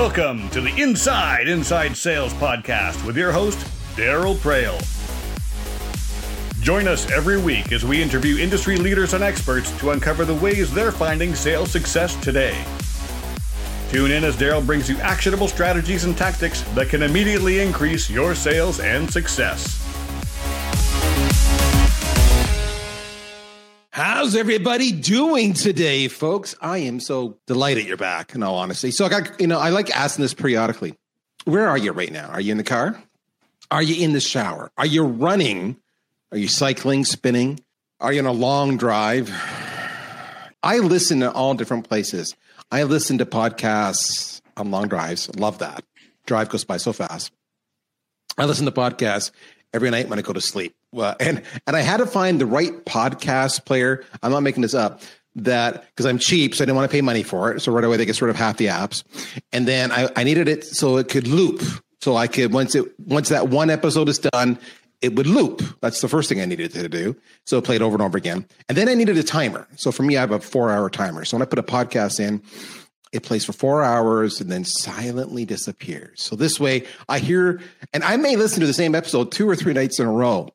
Welcome to the Inside Inside Sales Podcast with your host, Darryl Praill. Join us every week as we interview industry leaders and experts to uncover the ways they're finding sales success today. Tune in as Darryl brings you actionable strategies and tactics that can immediately increase your sales and success. How's everybody doing today, folks? I am so delighted you're back, in all honesty. So I got, you know, I like asking this periodically. Where are you right now? Are you in the car? Are you in the shower? Are you running? Are you cycling, spinning? Are you on a long drive? I listen to all different places. I listen to podcasts on long drives. Love that. Drive goes by so fast. I listen to podcasts every night when I go to sleep. And and I had to find the right podcast player. I'm not making this up. That because I'm cheap, so I didn't want to pay money for it. So right away they get sort of half the apps, and then I, I needed it so it could loop. So I could once it once that one episode is done, it would loop. That's the first thing I needed to do. So it played over and over again. And then I needed a timer. So for me, I have a four hour timer. So when I put a podcast in, it plays for four hours and then silently disappears. So this way I hear, and I may listen to the same episode two or three nights in a row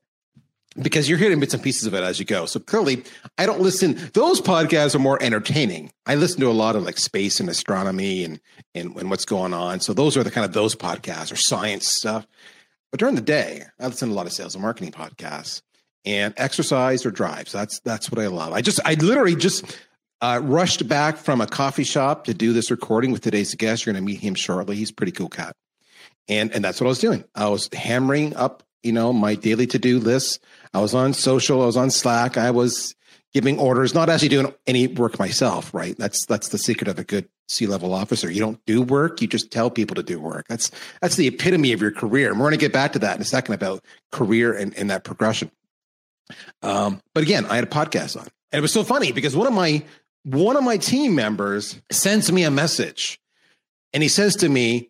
because you're hearing bits and pieces of it as you go. So clearly, I don't listen. Those podcasts are more entertaining. I listen to a lot of like space and astronomy and and, and what's going on. So those are the kind of those podcasts or science stuff. But during the day, I listen to a lot of sales and marketing podcasts and exercise or drives. That's that's what I love. I just I literally just uh, rushed back from a coffee shop to do this recording with today's guest. You're going to meet him shortly. He's pretty cool cat, and and that's what I was doing. I was hammering up, you know, my daily to do list. I was on social. I was on Slack. I was giving orders, not actually doing any work myself. Right. That's that's the secret of a good C level officer. You don't do work. You just tell people to do work. That's that's the epitome of your career. And we're going to get back to that in a second about career and, and that progression. Um, but again, I had a podcast on, and it was so funny because one of my one of my team members sends me a message, and he says to me,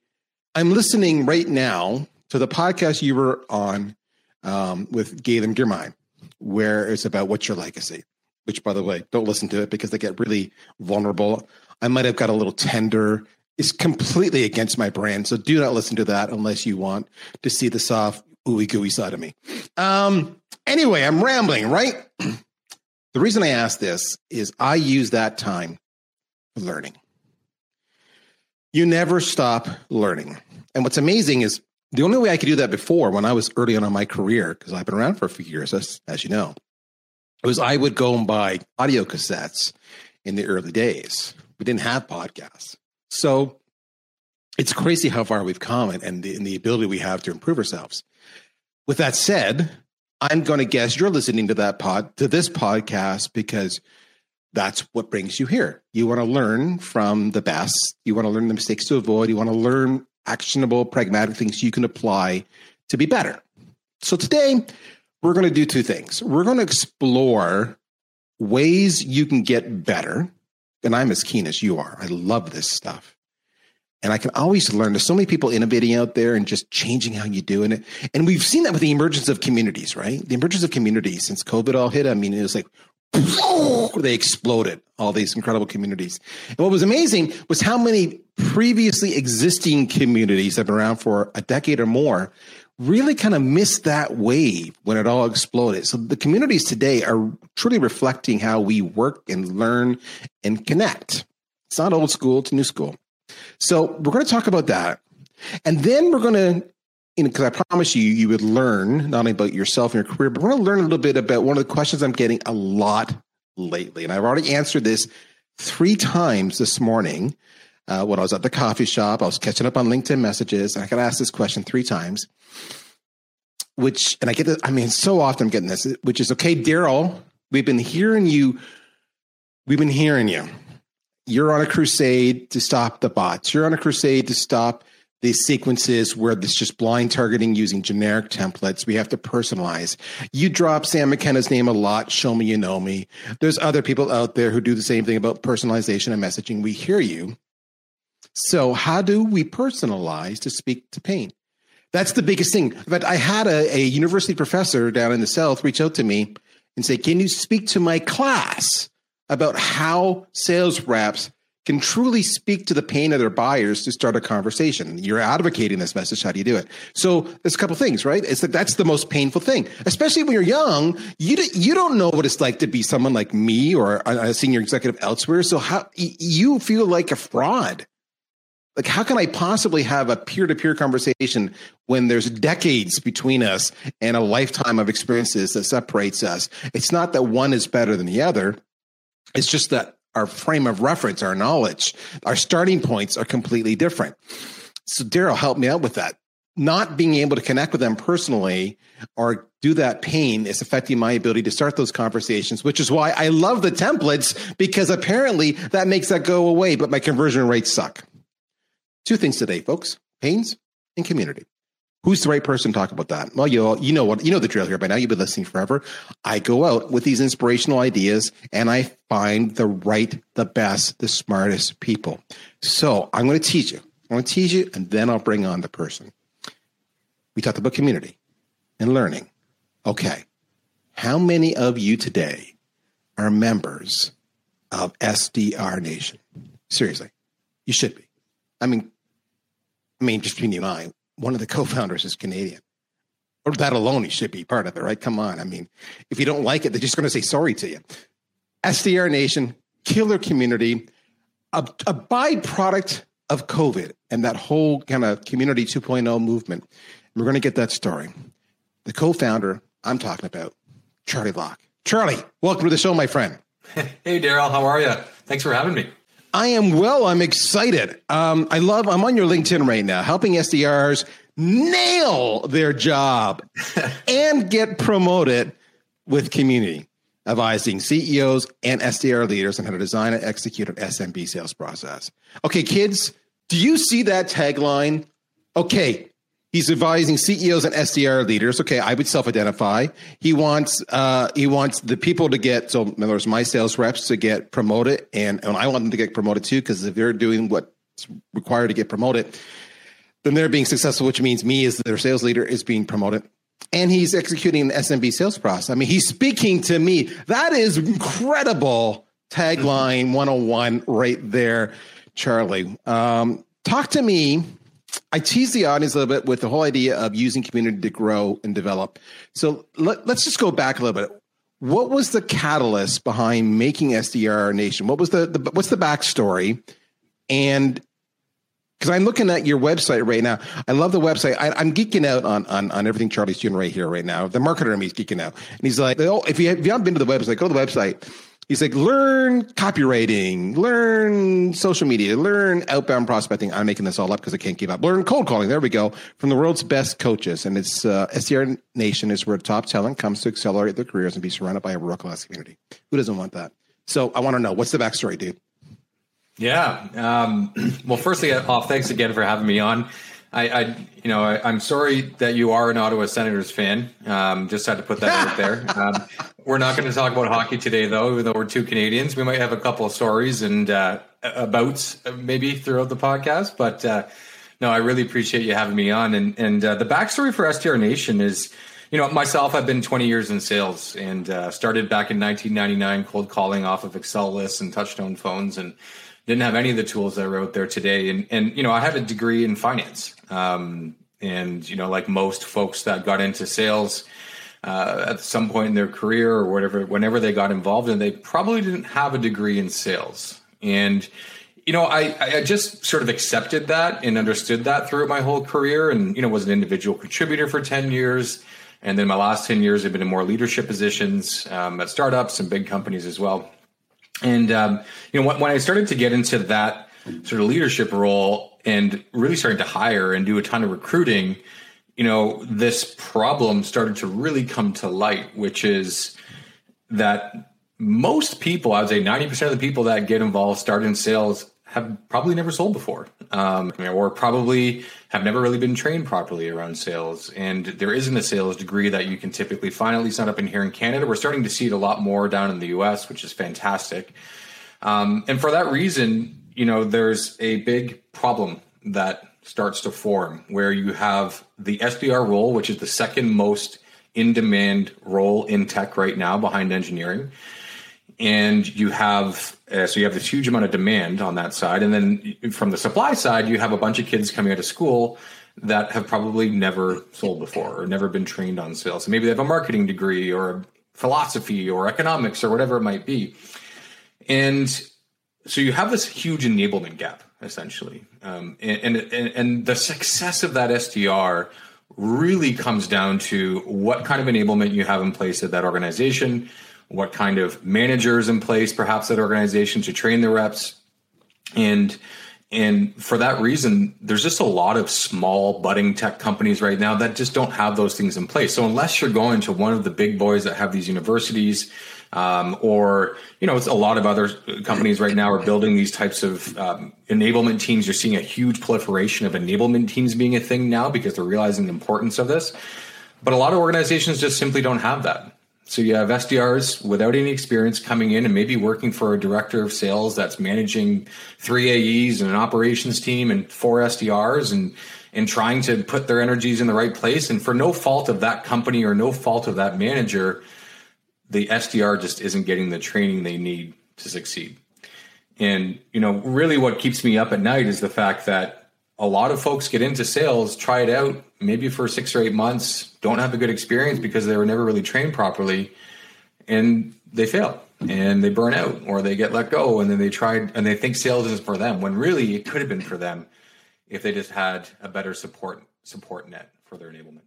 "I'm listening right now to the podcast you were on um, with Galen Girmine, where it's about what's your legacy." Which, by the way, don't listen to it because they get really vulnerable. I might have got a little tender. It's completely against my brand, so do not listen to that unless you want to see the soft ooey gooey side of me. Um, anyway, I'm rambling, right? the reason I ask this is I use that time learning. You never stop learning. And what's amazing is the only way I could do that before when I was early on in my career, because I've been around for a few years, as, as you know, was I would go and buy audio cassettes in the early days. We didn't have podcasts. So it's crazy how far we've come and, and, the, and the ability we have to improve ourselves. With that said, I'm going to guess you're listening to that pod, to this podcast because that's what brings you here. You want to learn from the best. You want to learn the mistakes to avoid. You want to learn actionable, pragmatic things you can apply to be better. So today, we're going to do two things. We're going to explore ways you can get better. And I'm as keen as you are. I love this stuff. And I can always learn. There's so many people innovating out there and just changing how you do it. And we've seen that with the emergence of communities, right? The emergence of communities since COVID all hit. I mean, it was like they exploded all these incredible communities. And what was amazing was how many previously existing communities that have been around for a decade or more really kind of missed that wave when it all exploded. So the communities today are truly reflecting how we work and learn and connect. It's not old school, it's new school. So we're going to talk about that. And then we're going to, you know, because I promise you, you would learn not only about yourself and your career, but we're going to learn a little bit about one of the questions I'm getting a lot lately. And I've already answered this three times this morning. Uh, when I was at the coffee shop, I was catching up on LinkedIn messages, and I got asked this question three times which, and I get this, I mean, so often I'm getting this, which is okay, Darryl, we've been hearing you. We've been hearing you. You're on a crusade to stop the bots. You're on a crusade to stop these sequences where it's just blind targeting using generic templates. We have to personalize. You drop Sam McKenna's name a lot. Show me you know me. There's other people out there who do the same thing about personalization and messaging. We hear you. So, how do we personalize to speak to pain? That's the biggest thing. But I had a, a university professor down in the South reach out to me and say, Can you speak to my class about how sales reps can truly speak to the pain of their buyers to start a conversation. You're advocating this message. How do you do it? So there's a couple things, right? It's like that's the most painful thing, especially when you're young. You you don't know what it's like to be someone like me or a senior executive elsewhere. So how you feel like a fraud? Like how can I possibly have a peer to peer conversation when there's decades between us and a lifetime of experiences that separates us? It's not that one is better than the other. It's just that our frame of reference, our knowledge, our starting points are completely different. So, Darryl, help me out with that. Not being able to connect with them personally or do that pain is affecting my ability to start those conversations, which is why I love the templates because apparently that makes that go away, but my conversion rates suck. Two things today, folks pains and community. Who's the right person to talk about that? Well, you you know what you know the drill here by now. You've been listening forever. I go out with these inspirational ideas and I find the right, the best, the smartest people. So I'm going to teach you. I'm going to teach you, and then I'll bring on the person. We talked about community and learning. Okay, how many of you today are members of SDR Nation? Seriously, you should be. I mean, I mean, just between you and I, one of the co-founders is Canadian. Or that alone, he should be part of it, right? Come on. I mean, if you don't like it, they're just going to say sorry to you. SDR Nation, killer community, a, a byproduct of COVID and that whole kind of community 2.0 movement. We're going to get that story. The co-founder I'm talking about, Charlie Locke. Charlie, welcome to the show, my friend. Hey, Darryl, how are you? Thanks for having me. I am well. I'm excited. Um, I love. I'm on your LinkedIn right now, helping SDRs nail their job and get promoted with community, advising CEOs and SDR leaders on how to design and execute an SMB sales process. Okay, kids, do you see that tagline? Okay, He's advising CEOs and SDR leaders. Okay, I would self-identify. He wants uh, he wants the people to get so in other words, my sales reps to get promoted, and, and I want them to get promoted too because if they're doing what's required to get promoted, then they're being successful, which means me as their sales leader is being promoted. And he's executing an SMB sales process. I mean, he's speaking to me. That is incredible tagline 101 right there, Charlie. Um, talk to me I tease the audience a little bit with the whole idea of using community to grow and develop. So let, us just go back a little bit. What was the catalyst behind making SDR Nation? What was the, the what's the backstory? And because I'm looking at your website right now, I love the website. I, am geeking out on, on on everything Charlie's doing right here, right now. The marketer in me is geeking out, and he's like, "Oh, if you, if you haven't been to the website, go to the website." He's like, learn copywriting, learn social media, learn outbound prospecting. I'm making this all up because I can't keep up. Learn cold calling. There we go. From the world's best coaches. And it's uh, SDR Nation is where top talent comes to accelerate their careers and be surrounded by a world class community. Who doesn't want that? So I want to know what's the backstory, dude? Yeah. Um, well, firstly, off, thanks again for having me on. I, I you know, I, am sorry that you are an Ottawa Senators fan. Um, just had to put that out there. Um, we're not going to talk about hockey today, though, even though we're two Canadians. We might have a couple of stories and uh, abouts maybe throughout the podcast. But uh, no, I really appreciate you having me on. And and uh, the backstory for SDR Nation is, you know, myself, I've been 20 years in sales and uh, started back in 1999, cold calling off of Excel lists and touchtone phones, and didn't have any of the tools that are out there today. And and you know, I have a degree in finance. Um, and you know, like most folks that got into sales uh, at some point in their career or whatever, whenever they got involved, and they probably didn't have a degree in sales. And you know, I, I just sort of accepted that and understood that throughout my whole career, and you know, was an individual contributor for ten years, and then my last ten years have been in more leadership positions um, at startups and big companies as well. And um, you know, when, I started to get into that sort of leadership role and really starting to hire and do a ton of recruiting, you know, this problem started to really come to light, which is that most people, I would say 90% of the people that get involved, start in sales, have probably never sold before, um, or probably have never really been trained properly around sales. And there isn't a sales degree that you can typically find, at least not up in here in Canada. We're starting to see it a lot more down in the US, which is fantastic. Um, and for that reason, you know, there's a big problem that starts to form where you have the SDR role, which is the second most in demand role in tech right now behind engineering. And you have uh, so you have this huge amount of demand on that side. And then from the supply side you have a bunch of kids coming out of school that have probably never sold before or never been trained on sales. So maybe they have a marketing degree or philosophy or economics or whatever it might be. And so you have this huge enablement gap essentially. Um, and, and, and the success of that sdr really comes down to what kind of enablement you have in place at that organization what kind of managers in place, perhaps that organization to train the reps. And and for that reason, there's just a lot of small budding tech companies right now that just don't have those things in place. So unless you're going to one of the big boys that have these universities, um, or you know, it's a lot of other companies right now are building these types of um, enablement teams. You're seeing a huge proliferation of enablement teams being a thing now because they're realizing the importance of this. But a lot of organizations just simply don't have that. So you have SDRs without any experience coming in and maybe working for a director of sales that's managing three AEs and an operations team and four SDRs and and trying to put their energies in the right place. And for no fault of that company or no fault of that manager, the SDR just isn't getting the training they need to succeed. And you know, really what keeps me up at night is the fact that a lot of folks get into sales, try it out, maybe for six or eight months, don't have a good experience because they were never really trained properly, and they fail and they burn out or they get let go, and then they tried and they think sales is for them when really it could have been for them if they just had a better support support net for their enablement.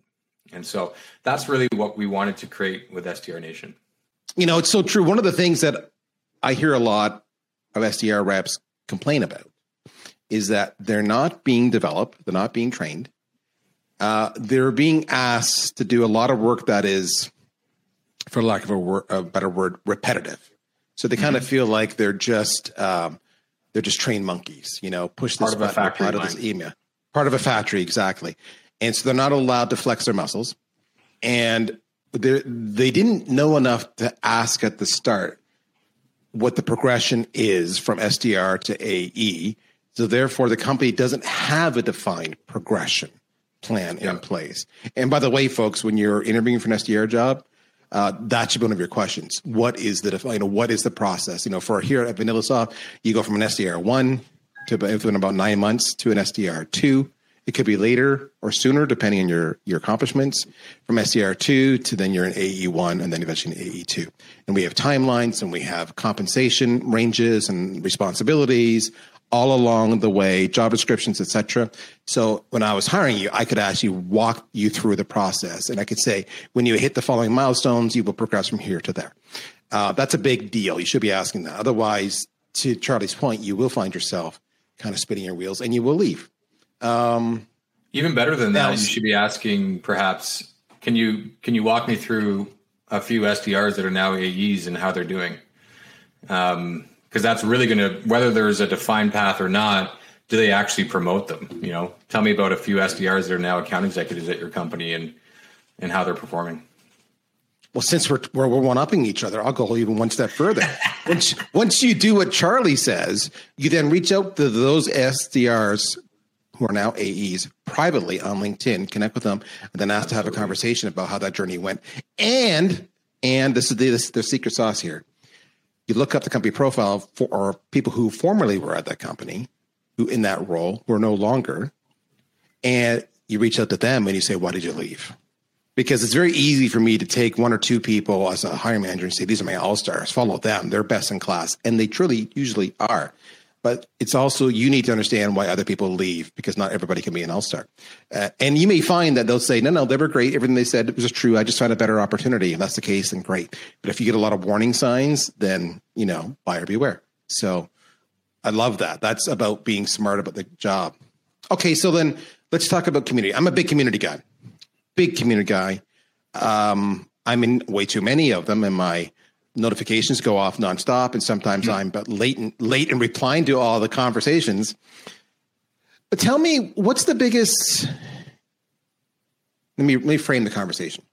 And so that's really what we wanted to create with SDR Nation. You know, it's so true. One of the things that I hear a lot of SDR reps complain about is that they're not being developed, they're not being trained, uh, they're being asked to do a lot of work that is, for lack of a, word, a better word, repetitive. So they kind of mm-hmm. feel like they're just um, they're just trained monkeys. You know, push this part of a factory, out of this email, part of a factory, exactly. And so they're not allowed to flex their muscles, and they they didn't know enough to ask at the start what the progression is from SDR to AE. So therefore, the company doesn't have a defined progression plan yeah. in place. And by the way, folks, when you're interviewing for an SDR job, uh, that should be one of your questions. What is the you know what is the process? You know, for here at VanillaSoft, you go from an SDR one to within about nine months to an SDR two. It could be later or sooner, depending on your your accomplishments. From SDR two to then you're an AE one, and then eventually an AE two. And we have timelines, and we have compensation ranges and responsibilities, all along the way, job descriptions, etc. So when I was hiring you, I could actually walk you through the process, and I could say, when you hit the following milestones, you will progress from here to there. Uh, that's a big deal. You should be asking that. Otherwise, to Charlie's point, you will find yourself kind of spinning your wheels, and you will leave. Um, Even better than that, you should be asking, perhaps, can you can you walk me through a few SDRs that are now AEs and how they're doing? Um, because that's really going to whether there's a defined path or not do they actually promote them? You know tell me about a few sdrs that are now account executives at your company and and how they're performing. Well since we're we're, we're one-upping each other i'll go even one step further. Once once you do what charlie says you then reach out to those sdrs who are now AEs privately on LinkedIn, connect with them, and then ask to have a conversation about how that journey went. And and this is the, this, the secret sauce here you look up the company profile for or people who formerly were at that company, who in that role were no longer, and you reach out to them and you say, "Why did you leave?" Because it's very easy for me to take one or two people as a hiring manager and say, "These are my all stars. Follow them; they're best in class," and they truly usually are but it's also you need to understand why other people leave because not everybody can be an all-star. Uh, and you may find that they'll say no no they were great. Everything they said was true. I just found a better opportunity. And that's the case then great. But if you get a lot of warning signs then you know buyer beware. So i love that. That's about being smart about the job. Okay so then let's talk about community. I'm a big community guy. Big community guy. Um, i'm in way too many of them in my notifications go off nonstop, and sometimes mm-hmm. I'm but late in, late in replying to all the conversations. But tell me, what's the biggest? Let me let me frame the conversation.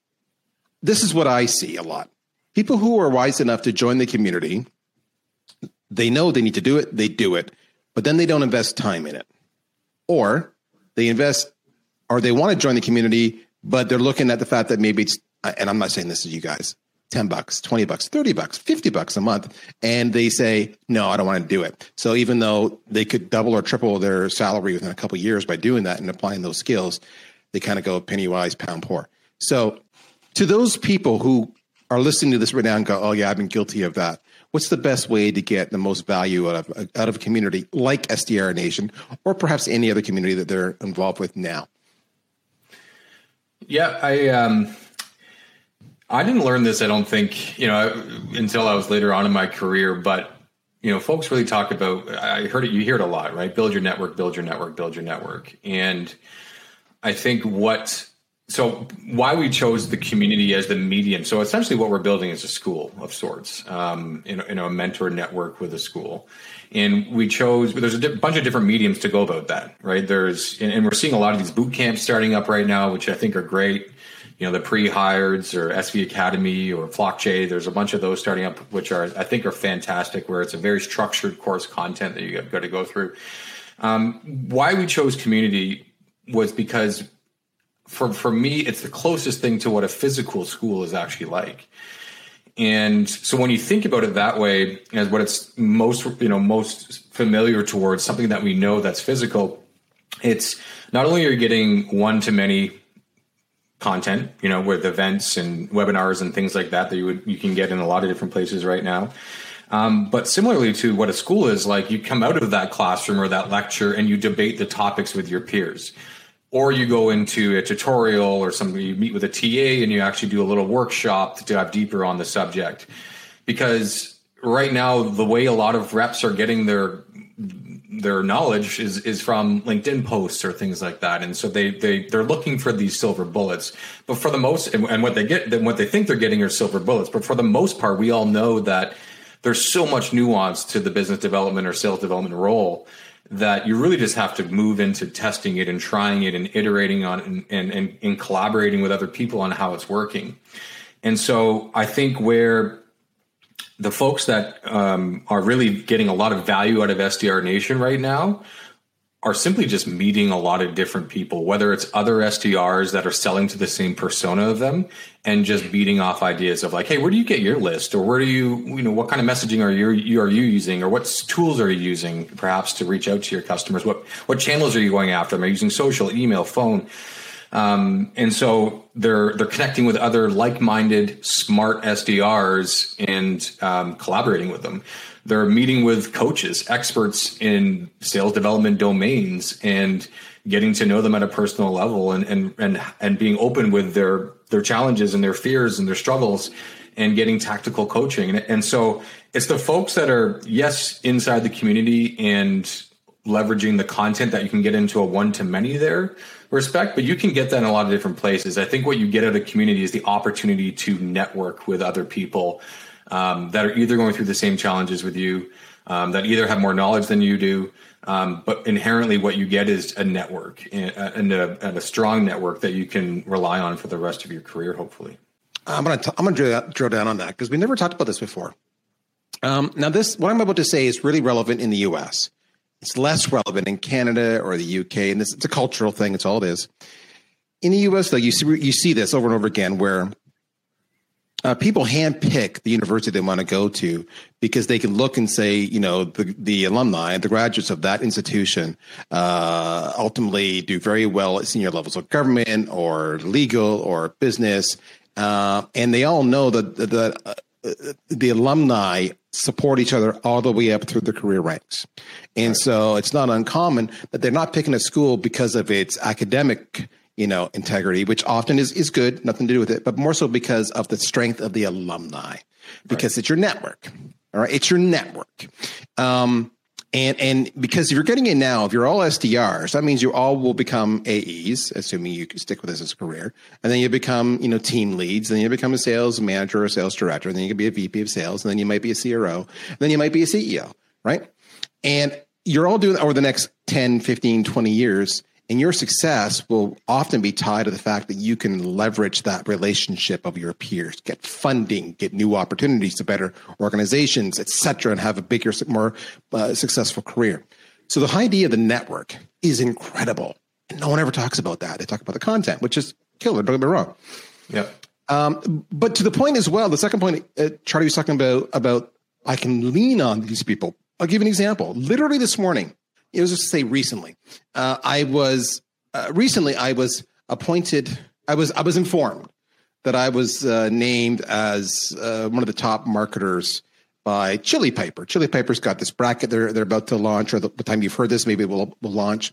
This is what I see a lot. People who are wise enough to join the community, they know they need to do it, they do it, but then they don't invest time in it. Or they invest or they want to join the community, but they're looking at the fact that maybe it's and I'm not saying this is you guys 10 bucks, 20 bucks, 30 bucks, 50 bucks a month. And they say, no, I don't want to do it. So even though they could double or triple their salary within a couple years by doing that and applying those skills, they kind of go penny wise, pound poor. So to those people who are listening to this right now and go, oh yeah, I've been guilty of that. What's the best way to get the most value out of out of a community like SDR Nation, or perhaps any other community that they're involved with now? Yeah, I um, I didn't learn this. I don't think you know until I was later on in my career. But you know, folks really talk about. I heard it. You hear it a lot, right? Build your network. Build your network. Build your network. And I think what so why we chose the community as the medium so essentially what we're building is a school of sorts um, in, in, a mentor network with a school and we chose there's a di- bunch of different mediums to go about that right there's and, and, we're seeing a lot of these boot camps starting up right now which i think are great you know the pre-hireds or sv academy or Flockjay there's a bunch of those starting up which are i think are fantastic where it's a very structured course content that you got to go through um, why we chose community was because for for me, it's the closest thing to what a physical school is actually like. And so when you think about it that way, as what it's most you know most familiar towards something that we know that's physical, it's not only are you getting one to many content, you know, with events and webinars and things like that that you would you can get in a lot of different places right now. Um, but similarly to what a school is like, you come out of that classroom or that lecture and you debate the topics with your peers or you go into a tutorial or something you meet with a TA and you actually do a little workshop to dive deeper on the subject because right now the way a lot of reps are getting their their knowledge is is from LinkedIn posts or things like that. And so they they they're looking for these silver bullets. But for the most and, and what they get then what they think they're getting are silver bullets. But for the most part we all know that there's so much nuance to the business development or sales development role that you really just have to move into testing it and trying it and iterating on it and, and, and, and collaborating with other people on how it's working. And so I think where the folks that um, are really getting a lot of value out of SDR Nation right now are simply just meeting a lot of different people, whether it's other SDRs that are selling to the same persona of them and just beating off ideas of like, hey, where do you get your list? Or where do you, you know, what kind of messaging are you, you are you using? Or what tools are you using perhaps to reach out to your customers? What what channels are you going after? Am I using social, email, phone? Um, and so they're they're connecting with other like-minded, smart SDRs and um, collaborating with them. They're meeting with coaches, experts in sales development domains, and getting to know them at a personal level, and and and and being open with their their challenges and their fears and their struggles, and getting tactical coaching. And, and so it's the folks that are yes inside the community and leveraging the content that you can get into a one to many there respect, but you can get that in a lot of different places. I think what you get out of community is the opportunity to network with other people um, that are either going through the same challenges with you, um, that either have more knowledge than you do. Um, but inherently, what you get is a network and a, and a strong network that you can rely on for the rest of your career, hopefully. I'm gonna t- I'm gonna drill, drill down on that because we never talked about this before. Um, now, this what I'm about to say is really relevant in the U.S. It's less relevant in Canada or the UK, and this it's a cultural thing. It's all it is. In the U.S., though, you see you see this over and over again, where uh, people handpick the university they want to go to because they can look and say, you know, the, the alumni, the graduates of that institution, uh, ultimately do very well at senior levels of government or legal or business, uh, and they all know that that uh, the alumni support each other all the way up through the career ranks. And right. so it's not uncommon that they're not picking a school because of its academic, you know, integrity, which often is, is good, nothing to do with it, but more so because of the strength of the alumni, because right. it's your network. All right. It's your network. Um, and and because if you're getting in now, if you're all SDRs, that means you all will become AEs, assuming you stick with this as a career, and then you become you know team leads, and then you become a sales manager or sales director, and then you can be a VP of sales, and then you might be a CRO, and then you might be a CEO, right? And you're all doing over the next 10, 15, 20 years and your success will often be tied to the fact that you can leverage that relationship of your peers, get funding, get new opportunities to better organizations, et cetera, and have a bigger, more uh, successful career. So the idea of the network is incredible. And no one ever talks about that. They talk about the content, which is killer. Don't get me wrong. Yep. Um, but to the point as well, the second point uh, Charlie was talking about about I can lean on these people. I'll give you an example. Literally this morning, it was just to say recently, uh, I was uh, recently I was appointed. I was I was informed that I was uh, named as uh, one of the top marketers by Chili Piper. Chili Piper's got this bracket they're they're about to launch, or the, the time you've heard this, maybe we'll will launch.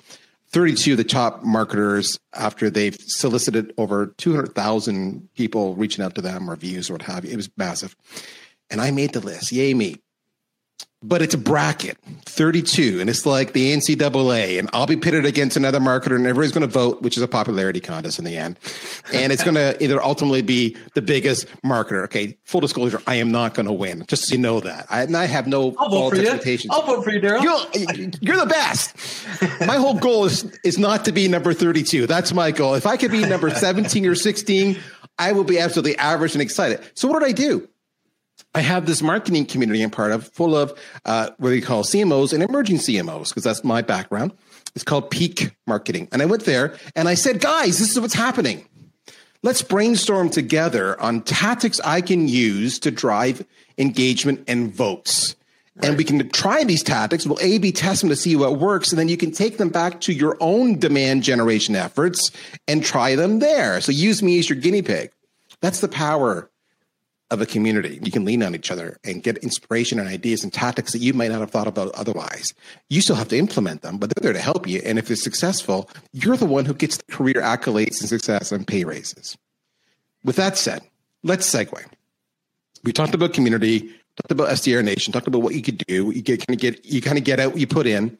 32 of the top marketers after they've solicited over 200,000 people reaching out to them or views or what have you. It was massive. And I made the list. Yay me but it's a bracket 32 and it's like the ncaa and i'll be pitted against another marketer and everybody's going to vote which is a popularity contest in the end. And it's going to either ultimately be the biggest marketer. Okay full disclosure i am not going to win just so you know that. I, and i have no I'll vote for expectations. You. i'll vote for you darryl. You're, you're the best. My whole goal is is not to be number 32 that's my goal. If i could be number 17 or 16 i will be absolutely average and excited. So what did i do I have this marketing community I'm part of, full of uh, what we call CMOs and emerging CMOs, because that's my background. It's called Peak Marketing. And I went there and I said, guys, this is what's happening. Let's brainstorm together on tactics I can use to drive engagement and votes. Right. And we can try these tactics. We'll A B test them to see what works. And then you can take them back to your own demand generation efforts and try them there. So use me as your guinea pig. That's the power of a community. You can lean on each other and get inspiration and ideas and tactics that you might not have thought about otherwise. You still have to implement them, but they're there to help you. And if they're successful, you're the one who gets the career accolades and success and pay raises. With that said, let's segue. We talked about community, talked about SDR Nation, talked about what you could do. You get kind of get you kind of get out what you put in.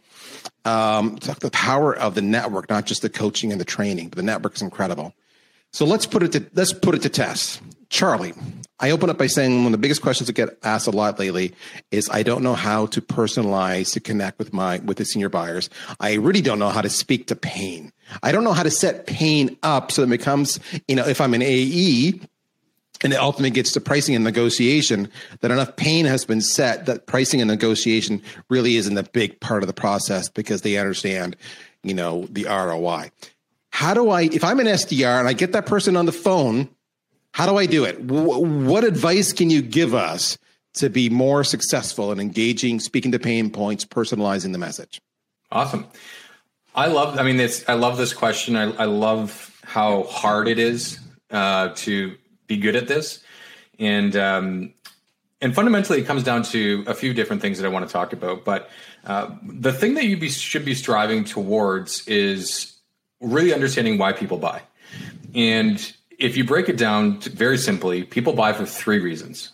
Um, talk the power of the network, not just the coaching and the training, but the network is incredible. So let's put it to let's put it to test. Charlie, I open up by saying one of the biggest questions that get asked a lot lately is I don't know how to personalize to connect with my with the senior buyers. I really don't know how to speak to pain. I don't know how to set pain up so that it becomes, you know, if I'm an AE and it ultimately gets to pricing and negotiation, that enough pain has been set that pricing and negotiation really isn't a big part of the process because they understand, you know, the ROI. How do I, if I'm an SDR and I get that person on the phone how do I do it? what advice can you give us to be more successful in engaging, speaking to pain points, personalizing the message? Awesome. I love. I mean, this. I love this question. I, I love how hard it is uh, to be good at this, and um, and fundamentally, it comes down to a few different things that I want to talk about. But uh, the thing that you be, should be striving towards is really understanding why people buy, and if you break it down very simply, people buy for three reasons.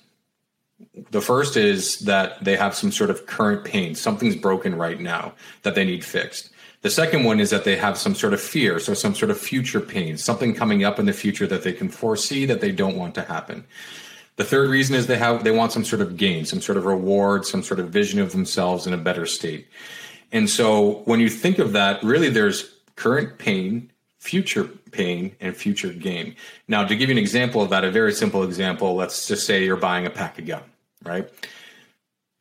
The first is that they have some sort of current pain, something's broken right now that they need fixed. The second one is that they have some sort of fear, so some sort of future pain, something coming up in the future that they can foresee that they don't want to happen. The third reason is they have they want some sort of gain, some sort of reward, some sort of vision of themselves in a better state. And so when you think of that, really there's current pain, future pain and future gain. Now, to give you an example of that, a very simple example, let's just say you're buying a pack of gum, right?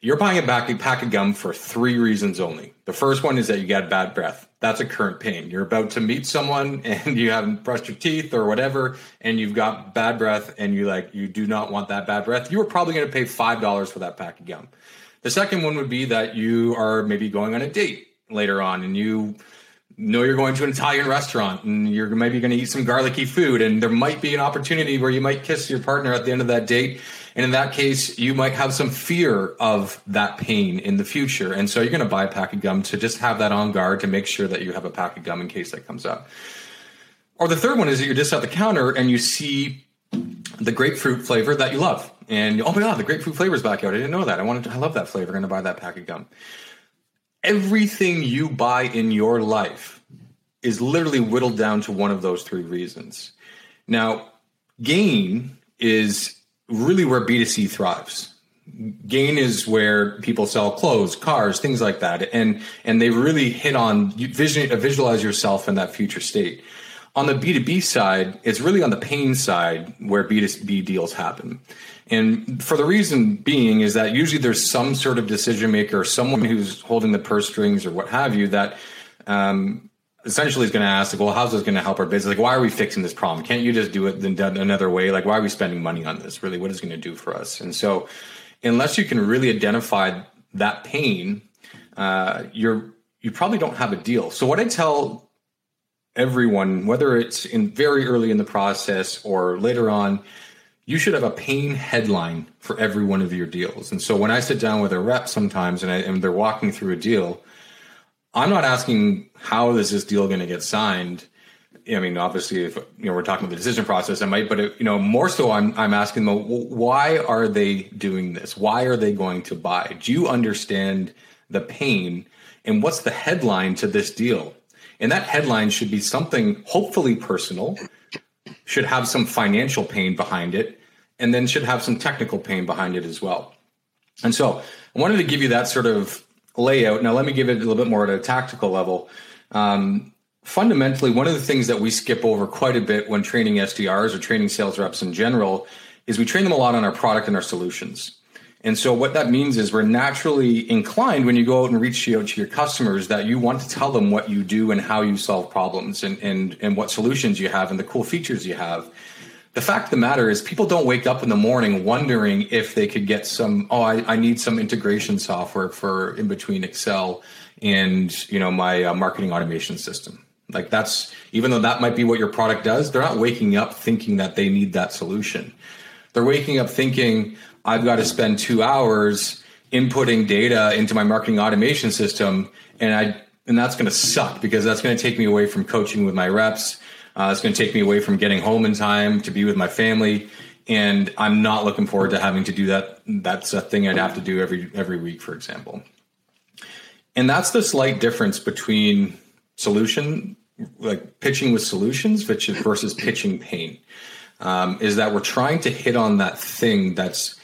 You're buying a pack of gum for three reasons only. The first one is that you got bad breath. That's a current pain. You're about to meet someone and you haven't brushed your teeth or whatever, and you've got bad breath and you like you do not want that bad breath. You are probably going to pay five dollars for that pack of gum. The second one would be that you are maybe going on a date later on and you know you're going to an Italian restaurant and you're maybe going to eat some garlicky food and there might be an opportunity where you might kiss your partner at the end of that date and in that case you might have some fear of that pain in the future. And so you're going to buy a pack of gum to just have that on guard to make sure that you have a pack of gum in case that comes up. Or the third one is that you're just at the counter and you see the grapefruit flavor that you love. And oh my god the grapefruit flavor is back out. I didn't know that. I wanted to, i love that flavor. I'm going to buy that pack of gum everything you buy in your life is literally whittled down to one of those three reasons. Now, gain is really where B2C thrives. Gain is where people sell clothes, cars, things like that, and and they really hit on vision, visualize yourself in that future state. On the B2B side, it's really on the pain side where B2B deals happen. And for the reason being is that usually there's some sort of decision maker, someone who's holding the purse strings or what have you, that um, essentially is going to ask, like, well, how's this going to help our business? Like, why are we fixing this problem? Can't you just do it another way? Like, why are we spending money on this? Really, what is going to do for us? And so, unless you can really identify that pain, uh, you're you probably don't have a deal. So, what I tell everyone, whether it's in very early in the process or later on, you should have a pain headline for every one of your deals. And so, when I sit down with a rep sometimes and, I, and they're walking through a deal I'm not asking how is this deal going to get signed. I mean, obviously, if you know we're talking about the decision process, I might, but it, you know, more so, I'm I'm asking them, why are they doing this? Why are they going to buy? Do you understand the pain, and what's the headline to this deal? And that headline should be something hopefully personal, should have some financial pain behind it, and then should have some technical pain behind it as well. And so, I wanted to give you that sort of layout. Now, let me give it a little bit more at a tactical level. Um, fundamentally, one of the things that we skip over quite a bit when training SDRs or training sales reps in general is we train them a lot on our product and our solutions. And so what that means is we're naturally inclined when you go out and reach out to your customers that you want to tell them what you do and how you solve problems and, and, and what solutions you have and the cool features you have. The fact of the matter is people don't wake up in the morning wondering if they could get some oh i, I need some integration software for in between excel and you know my uh, marketing automation system. Like that's even though that might be what your product does they're not waking up thinking that they need that solution. They're waking up thinking i've got to spend two hours inputting data into my marketing automation system and i and that's going to suck because that's going to take me away from coaching with my reps uh, it's going to take me away from getting home in time to be with my family, and I'm not looking forward to having to do that. That's a thing I'd have to do every every week, for example. And that's the slight difference between solution, like pitching with solutions, versus pitching pain. Um, is that we're trying to hit on that thing that's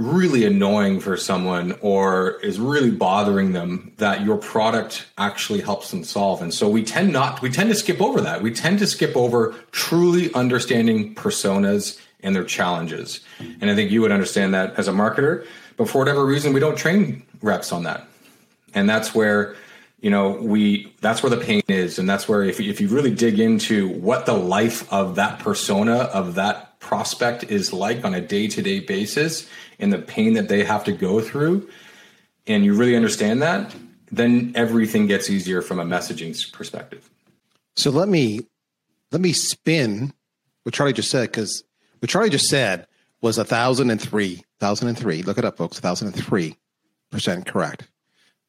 really annoying for someone or is really bothering them that your product actually helps them solve. And so we tend not we tend to skip over that. We tend to skip over truly understanding personas and their challenges. And i think you would understand that as a marketer but for whatever reason we don't train reps on that. And that's where you know we that's where the pain is. And that's where if, if you really dig into what the life of that persona of that prospect is like on a day-to-day basis and the pain that they have to go through and you really understand that then everything gets easier from a messaging perspective. So let me let me spin what charlie just said because what charlie just said was a thousand and three thousand and three. Look it up folks. Thousand and three percent correct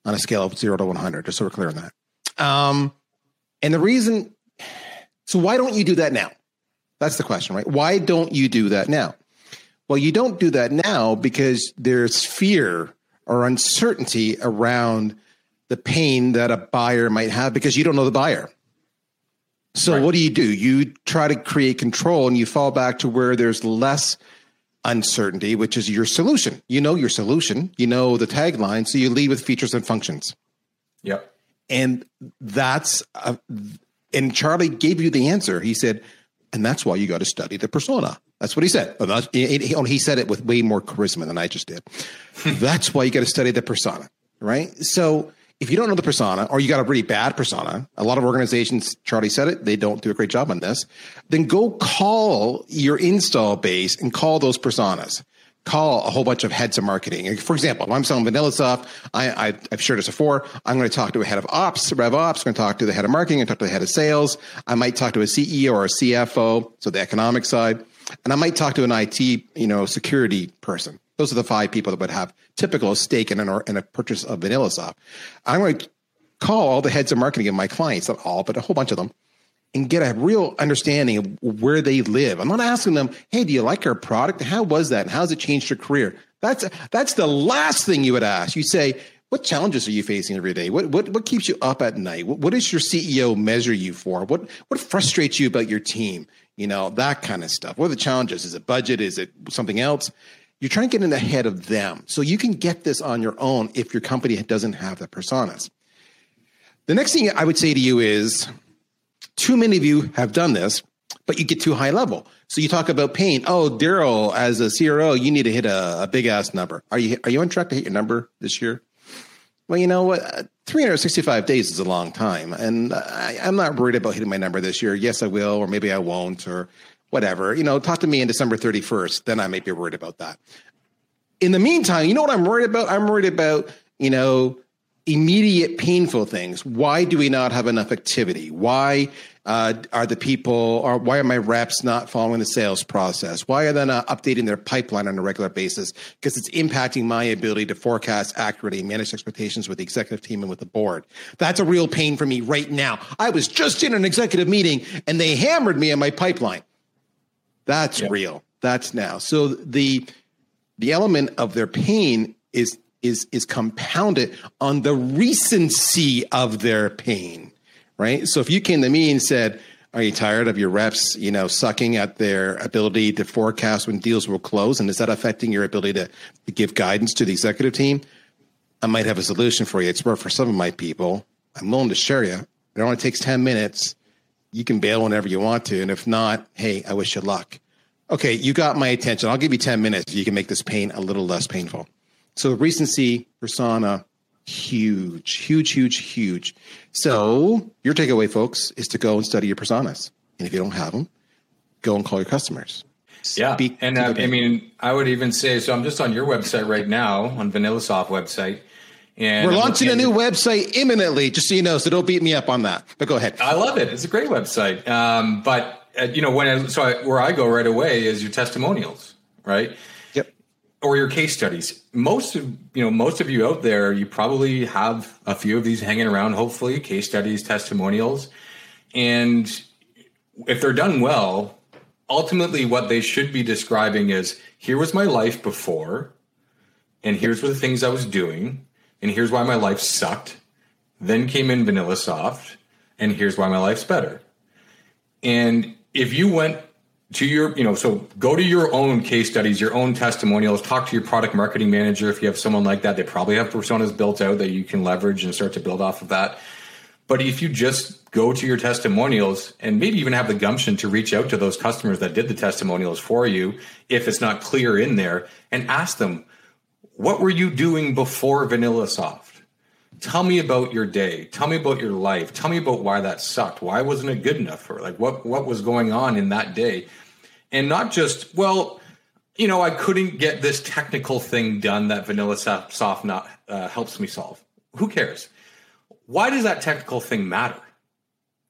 on a scale of zero to 100 just so we're clear on that. Um, and the reason so why don't you do that now that's the question, right? Why don't you do that now? Well, you don't do that now because there's fear or uncertainty around the pain that a buyer might have because you don't know the buyer. So right. what do you do? You try to create control and you fall back to where there's less uncertainty, which is your solution. You know your solution, you know the tagline, so you lead with features and functions. Yep. And that's a, and Charlie gave you the answer. He said, and that's why you got to study the persona. That's what he said. But he, oh, he said it with way more charisma than I just did. that's why you got to study the persona, right? So if you don't know the persona or you got a really bad persona, a lot of organizations, Charlie said it, they don't do a great job on this, then go call your install base and call those personas call a whole bunch of heads of marketing. For example, if I'm selling VanillaSoft, I, I, have shared this before. I'm going to talk to a head of ops, rev ops. I'm going to talk to the head of marketing and talk to the head of sales. I might talk to a CEO or a CFO, so the economic side, and I might talk to an IT, you know, security person. Those are the five people that would have typical stake in, an, in a purchase of VanillaSoft. I'm going to call all the heads of marketing of my clients, not all, but a whole bunch of them, and get a real understanding of where they live. I'm not asking them, "Hey, do you like our product? How was that? And how's it changed your career?" That's that's the last thing you would ask. You say, "What challenges are you facing every day? What what what keeps you up at night? What, what does your CEO measure you for? What what frustrates you about your team? You know that kind of stuff. What are the challenges? Is it budget? Is it something else?" You're trying to get in the head of them, so you can get this on your own if your company doesn't have the personas. The next thing I would say to you is too many of you have done this, but you get too high level. So you talk about pain. Oh, Darryl, as a CRO, you need to hit a, a big ass number. Are you are you on track to hit your number this year? well, you know what? 365 days is a long time. And I, I'm not worried about hitting my number this year. Yes, I will, or maybe I won't, or whatever. You know, talk to me in December 31st. Then I might be worried about that. In the meantime, you know what I'm worried about? I'm worried about, you know, immediate painful things. Why do we not have enough activity? Why uh, are the people, or why are my reps not following the sales process? Why are they not updating their pipeline on a regular basis? Because it's impacting my ability to forecast accurately, and manage expectations with the executive team and with the board. That's a real pain for me right now. I was just in an executive meeting and they hammered me on my pipeline. That's yep. real. That's now. So the the element of their pain is is is compounded on the recency of their pain, right? So if you came to me and said, "Are you tired of your reps, you know, sucking at their ability to forecast when deals will close, and is that affecting your ability to, to give guidance to the executive team?" I might have a solution for you. It's worked for some of my people. I'm willing to share you. It only takes ten minutes. You can bail whenever you want to, and if not, hey, I wish you luck. Okay, you got my attention. I'll give you ten minutes. You can make this pain a little less painful. So recency, persona, huge, huge, huge, huge. So your takeaway, folks, is to go and study your personas. And if you don't have them, go and call your customers. Yeah, Speak and uh, I mean, I would even say so. I'm just on your website right now, on VanillaSoft website, and we're launching a new website imminently. Just so you know, so don't beat me up on that. But go ahead. I love it. It's a great website. Um, but uh, you know, when I, so I, where I go right away is your testimonials, right? Or your case studies. Most of you know, most of you out there, you probably have a few of these hanging around. Hopefully, case studies, testimonials, and if they're done well, ultimately, what they should be describing is: here was my life before, and here's what the things I was doing, and here's why my life sucked. Then came in VanillaSoft, and here's why my life's better. And if you went to your, you know, so go to your own case studies, your own testimonials, talk to your product marketing manager. If you have someone like that, they probably have personas built out that you can leverage and start to build off of that. But if you just go to your testimonials and maybe even have the gumption to reach out to those customers that did the testimonials for you, if it's not clear in there, and ask them, what were you doing before VanillaSoft? Tell me about your day. Tell me about your life. Tell me about why that sucked. Why wasn't it good enough for like what what was going on in that day? And not just well you know i couldn't get this technical thing done that VanillaSoft not uh, helps me solve. Who cares? Why does that technical thing matter?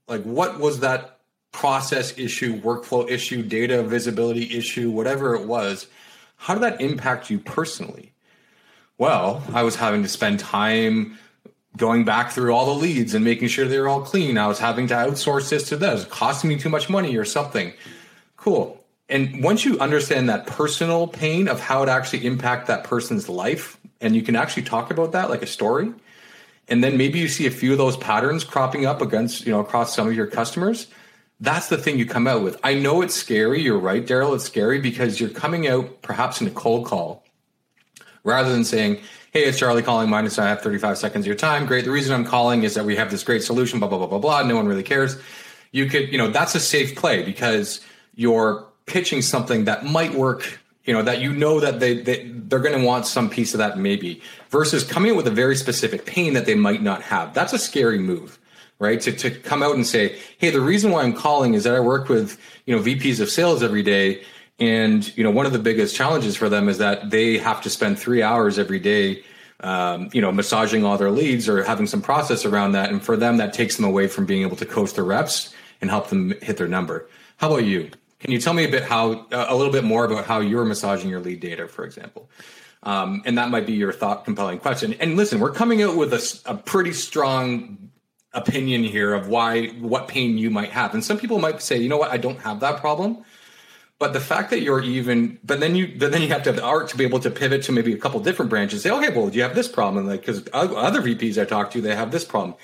Like what was that process issue workflow issue data visibility issue whatever it was how did that impact you personally? Well i was having to spend time going back through all the leads and making sure they were all clean. I was having to outsource this to this costing me too much money or something. Cool and once you understand that personal pain of how it actually impact that person's life and you can actually talk about that like a story and then maybe you see a few of those patterns cropping up against you know across some of your customers that's the thing you come out with. I know it's scary. You're right darryl it's scary because you're coming out perhaps in a cold call rather than saying hey it's charlie calling minus i have 35 seconds of your time. Great the reason i'm calling is that we have this great solution blah blah blah blah blah no one really cares. You could you know that's a safe play because you're pitching something that might work you know that you know that they, they they're going to want some piece of that maybe versus coming up with a very specific pain that they might not have. That's a scary move right? To, to come out and say hey the reason why i'm calling is that i work with you know vps of sales every day and you know one of the biggest challenges for them is that they have to spend three hours every day um, you know massaging all their leads or having some process around that and for them that takes them away from being able to coach their reps and help them hit their number. How about you can you tell me a bit how a little bit more about how you're massaging your lead data, for example? Um, and that might be your thought compelling question. And listen, we're coming out with a, a pretty strong opinion here of why what pain you might have. And some people might say, you know what, I don't have that problem. But the fact that you're even, but then you, but then you have to have the art to be able to pivot to maybe a couple different branches. Say, okay, well, do you have this problem? Like, because other VPs I talk to, they have this problem.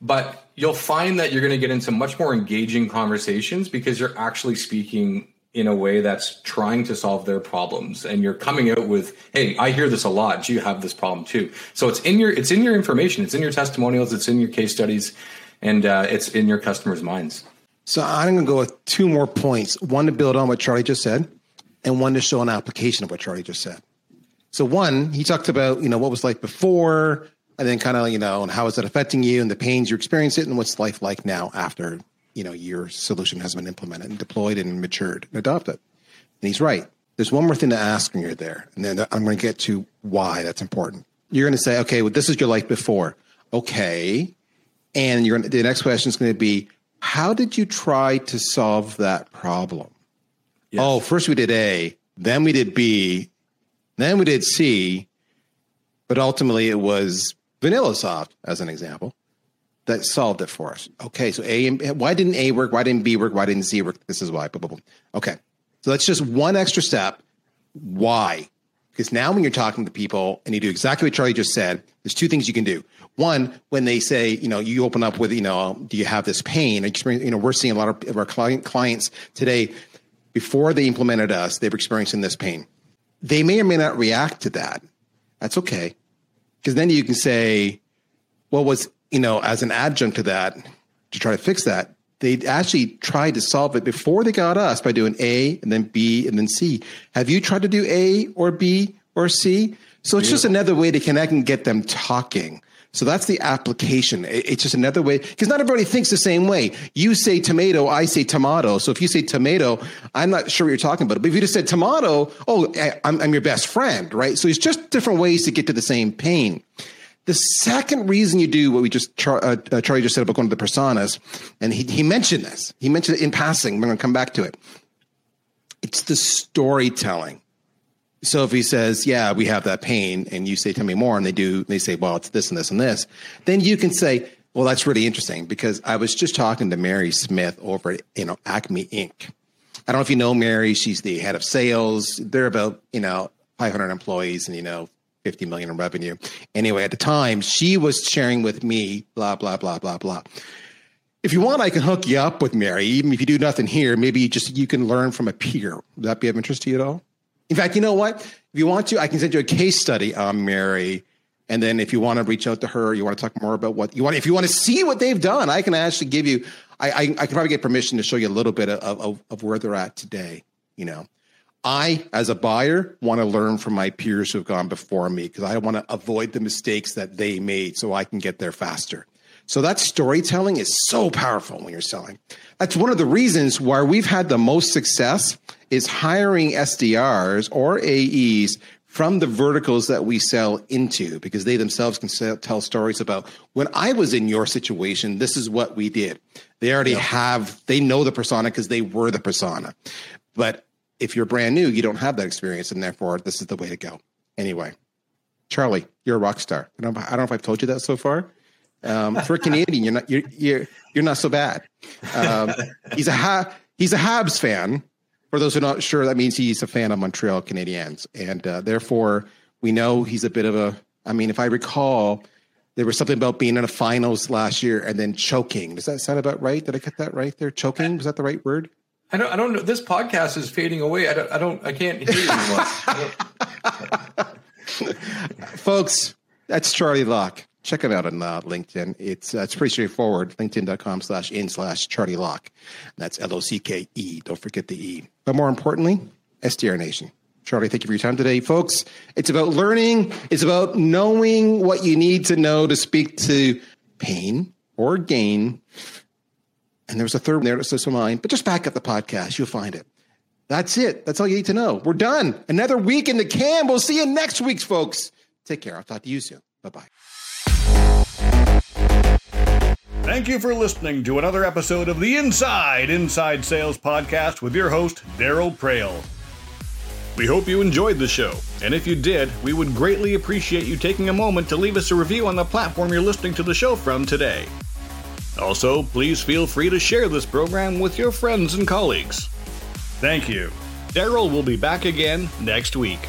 But you'll find that you're going to get into much more engaging conversations because you're actually speaking in a way that's trying to solve their problems and you're coming out with hey i hear this a lot. Do you have this problem too? So it's in your it's in your information. It's in your testimonials. It's in your case studies and uh, it's in your customers minds. So i'm going to go with two more points. One to build on what charlie just said and one to show an application of what charlie just said. So one he talked about you know what was like before and then kind of you know, and how is it affecting you and the pains you experience it, and what's life like now after you know your solution has been implemented and deployed and matured and adopted. And he's right. There's one more thing to ask when you're there, and then I'm going to get to why that's important. You're going to say, okay, well, this is your life before. Okay, and you're going to, the next question is going to be, how did you try to solve that problem? Yes. Oh, first we did A, then we did B, then we did C, but ultimately it was VanillaSoft, as an example, that solved it for us. Okay, so A and why didn't A work? Why didn't B work? Why didn't Z work? This is why. Boom, boom, boom. Okay, so that's just one extra step. Why? Because now when you're talking to people and you do exactly what Charlie just said, there's two things you can do. One, when they say, you know, you open up with, you know, do you have this pain? You know, we're seeing a lot of our client clients today. Before they implemented us, they were experiencing this pain. They may or may not react to that. That's okay because then you can say, well, was you know, as an adjunct to that, to try to fix that, they actually tried to solve it before they got us by doing A and then B and then C. Have you tried to do A or B or C? So it's just another way to connect and get them talking. So that's the application. It's just another way because not everybody thinks the same way. You say tomato, I say tomato. So if you say tomato, I'm not sure what you're talking about. But if you just said tomato, oh, I'm, I'm your best friend, right? So it's just different ways to get to the same pain. The second reason you do what we just uh, uh, Charlie just said about going to the personas, and he, he mentioned this. He mentioned it in passing. We're going to come back to it. It's the storytelling. So if he says, "Yeah, we have that pain," and you say, "Tell me more," and they do, they say, "Well, it's this and this and this," then you can say, "Well, that's really interesting because I was just talking to Mary Smith over at you know Acme Inc. I don't know if you know Mary. She's the head of sales. They're about you know 500 employees and you know 50 million in revenue. Anyway, at the time, she was sharing with me, blah blah blah blah blah. If you want, I can hook you up with Mary. Even if you do nothing here, maybe just you can learn from a peer. Would that be of interest to you at all? In fact, you know what? If you want to, I can send you a case study on Mary. And then if you want to reach out to her, you want to talk more about what you want, if you want to see what they've done, I can actually give you, I, I, I can probably get permission to show you a little bit of, of, of where they're at today. You know, I, as a buyer, want to learn from my peers who have gone before me because I want to avoid the mistakes that they made so I can get there faster. So that storytelling is so powerful when you're selling. That's one of the reasons why we've had the most success is hiring SDRs or AEs from the verticals that we sell into because they themselves can sell, tell stories about when I was in your situation, this is what we did. They already yeah. have, they know the persona because they were the persona. But if you're brand new, you don't have that experience, and therefore, this is the way to go. Anyway, Charlie, you're a rock star. I don't, I don't know if I've told you that so far. Um, for a Canadian, you're not you're you're, you're not so bad. Um, he's a ha- he's a Habs fan. For those who are not sure, that means he's a fan of Montreal Canadiens, and uh, therefore we know he's a bit of a. I mean, if I recall, there was something about being in a finals last year and then choking. Does that sound about right? Did I get that right there? Choking was that the right word? I don't. I don't know. This podcast is fading away. I don't. I don't. I can't hear you anymore. Folks, that's Charlie Locke check it out on uh, LinkedIn. It's uh, it's pretty straightforward. LinkedIn.com slash in slash Charlie Locke. That's L O C K E. Don't forget the E. But more importantly, SDR Nation. Charlie, thank you for your time today, folks. It's about learning. It's about knowing what you need to know to speak to pain or gain. And there's a third there that says mine, but just back up the podcast. You'll find it. That's it. That's all you need to know. We're done. Another week in the can. We'll see you next week, folks. Take care. I'll talk to you soon. Bye bye. Thank you for listening to another episode of the Inside Inside Sales Podcast with your host, Darryl Praill. We hope you enjoyed the show, and if you did, we would greatly appreciate you taking a moment to leave us a review on the platform you're listening to the show from today. Also, please feel free to share this program with your friends and colleagues. Thank you. Darryl will be back again next week.